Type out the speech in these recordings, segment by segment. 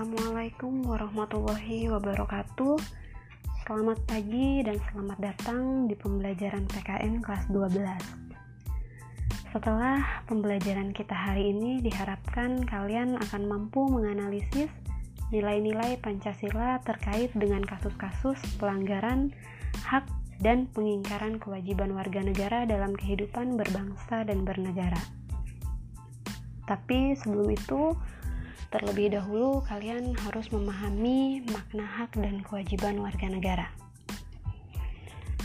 Assalamualaikum warahmatullahi wabarakatuh Selamat pagi dan selamat datang di pembelajaran PKN kelas 12 Setelah pembelajaran kita hari ini diharapkan kalian akan mampu menganalisis nilai-nilai Pancasila terkait dengan kasus-kasus pelanggaran hak dan pengingkaran kewajiban warga negara dalam kehidupan berbangsa dan bernegara. Tapi sebelum itu, Terlebih dahulu, kalian harus memahami makna hak dan kewajiban warga negara.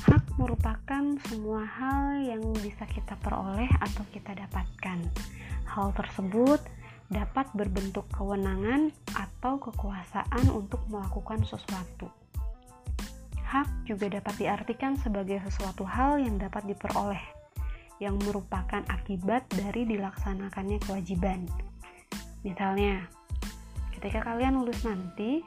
Hak merupakan semua hal yang bisa kita peroleh atau kita dapatkan. Hal tersebut dapat berbentuk kewenangan atau kekuasaan untuk melakukan sesuatu. Hak juga dapat diartikan sebagai sesuatu hal yang dapat diperoleh, yang merupakan akibat dari dilaksanakannya kewajiban. Misalnya, ketika kalian lulus nanti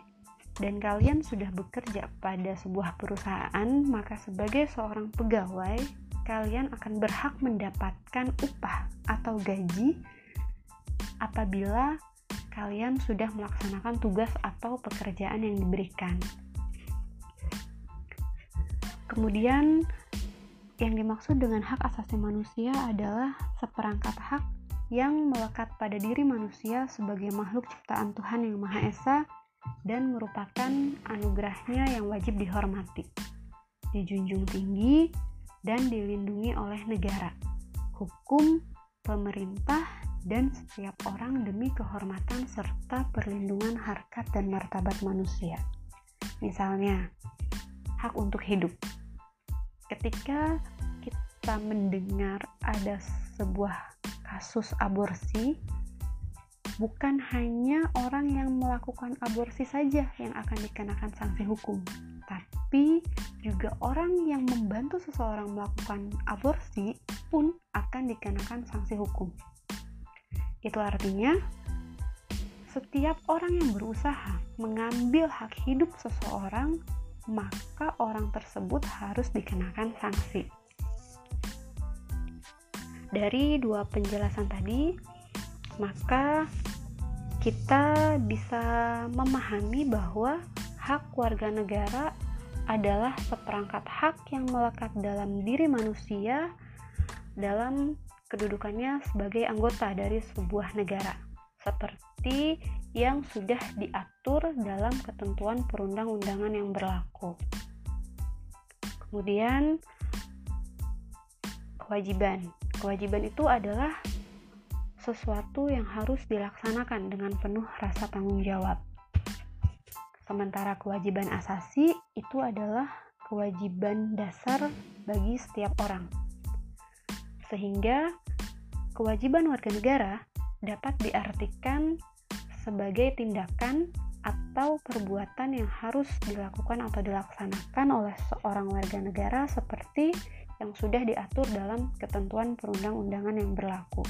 dan kalian sudah bekerja pada sebuah perusahaan, maka sebagai seorang pegawai, kalian akan berhak mendapatkan upah atau gaji apabila kalian sudah melaksanakan tugas atau pekerjaan yang diberikan. Kemudian, yang dimaksud dengan hak asasi manusia adalah seperangkat hak yang melekat pada diri manusia sebagai makhluk ciptaan Tuhan yang Maha Esa dan merupakan anugerahnya yang wajib dihormati, dijunjung tinggi, dan dilindungi oleh negara, hukum, pemerintah, dan setiap orang demi kehormatan serta perlindungan harkat dan martabat manusia. Misalnya, hak untuk hidup. Ketika kita mendengar ada sebuah kasus aborsi, bukan hanya orang yang melakukan aborsi saja yang akan dikenakan sanksi hukum, tapi juga orang yang membantu seseorang melakukan aborsi pun akan dikenakan sanksi hukum. Itu artinya, setiap orang yang berusaha mengambil hak hidup seseorang, maka orang tersebut harus dikenakan sanksi. Dari dua penjelasan tadi, maka kita bisa memahami bahwa hak warga negara adalah seperangkat hak yang melekat dalam diri manusia dalam kedudukannya sebagai anggota dari sebuah negara, seperti yang sudah diatur dalam ketentuan perundang-undangan yang berlaku. Kemudian, kewajiban Kewajiban itu adalah sesuatu yang harus dilaksanakan dengan penuh rasa tanggung jawab. Sementara kewajiban asasi itu adalah kewajiban dasar bagi setiap orang. Sehingga kewajiban warga negara dapat diartikan sebagai tindakan atau perbuatan yang harus dilakukan atau dilaksanakan oleh seorang warga negara seperti yang sudah diatur dalam ketentuan perundang-undangan yang berlaku.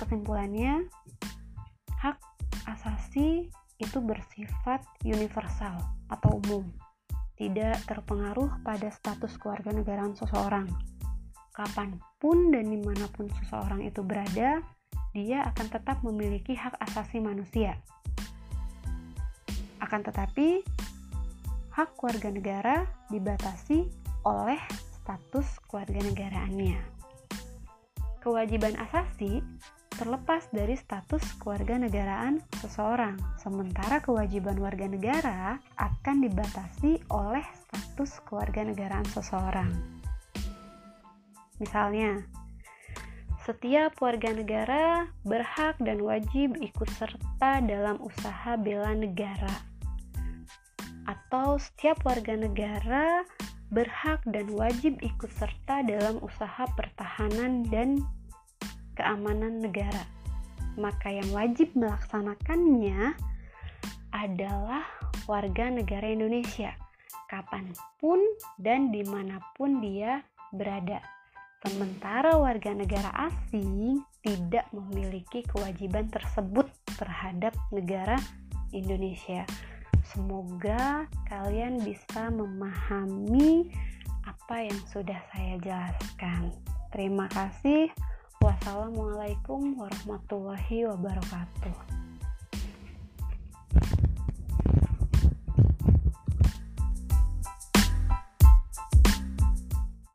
Kesimpulannya, hak asasi itu bersifat universal atau umum, tidak terpengaruh pada status keluarga negaraan seseorang. Kapan pun dan di mana pun seseorang itu berada, dia akan tetap memiliki hak asasi manusia. Akan tetapi, hak warga negara dibatasi oleh status keluarga negaraannya. Kewajiban asasi terlepas dari status keluarga negaraan seseorang, sementara kewajiban warga negara akan dibatasi oleh status keluarga negaraan seseorang. Misalnya, setiap warga negara berhak dan wajib ikut serta dalam usaha bela negara atau setiap warga negara berhak dan wajib ikut serta dalam usaha pertahanan dan keamanan negara. Maka yang wajib melaksanakannya adalah warga negara Indonesia, kapan pun dan di mana pun dia berada. Sementara warga negara asing tidak memiliki kewajiban tersebut terhadap negara Indonesia. Semoga kalian bisa memahami apa yang sudah saya jelaskan. Terima kasih. Wassalamualaikum warahmatullahi wabarakatuh.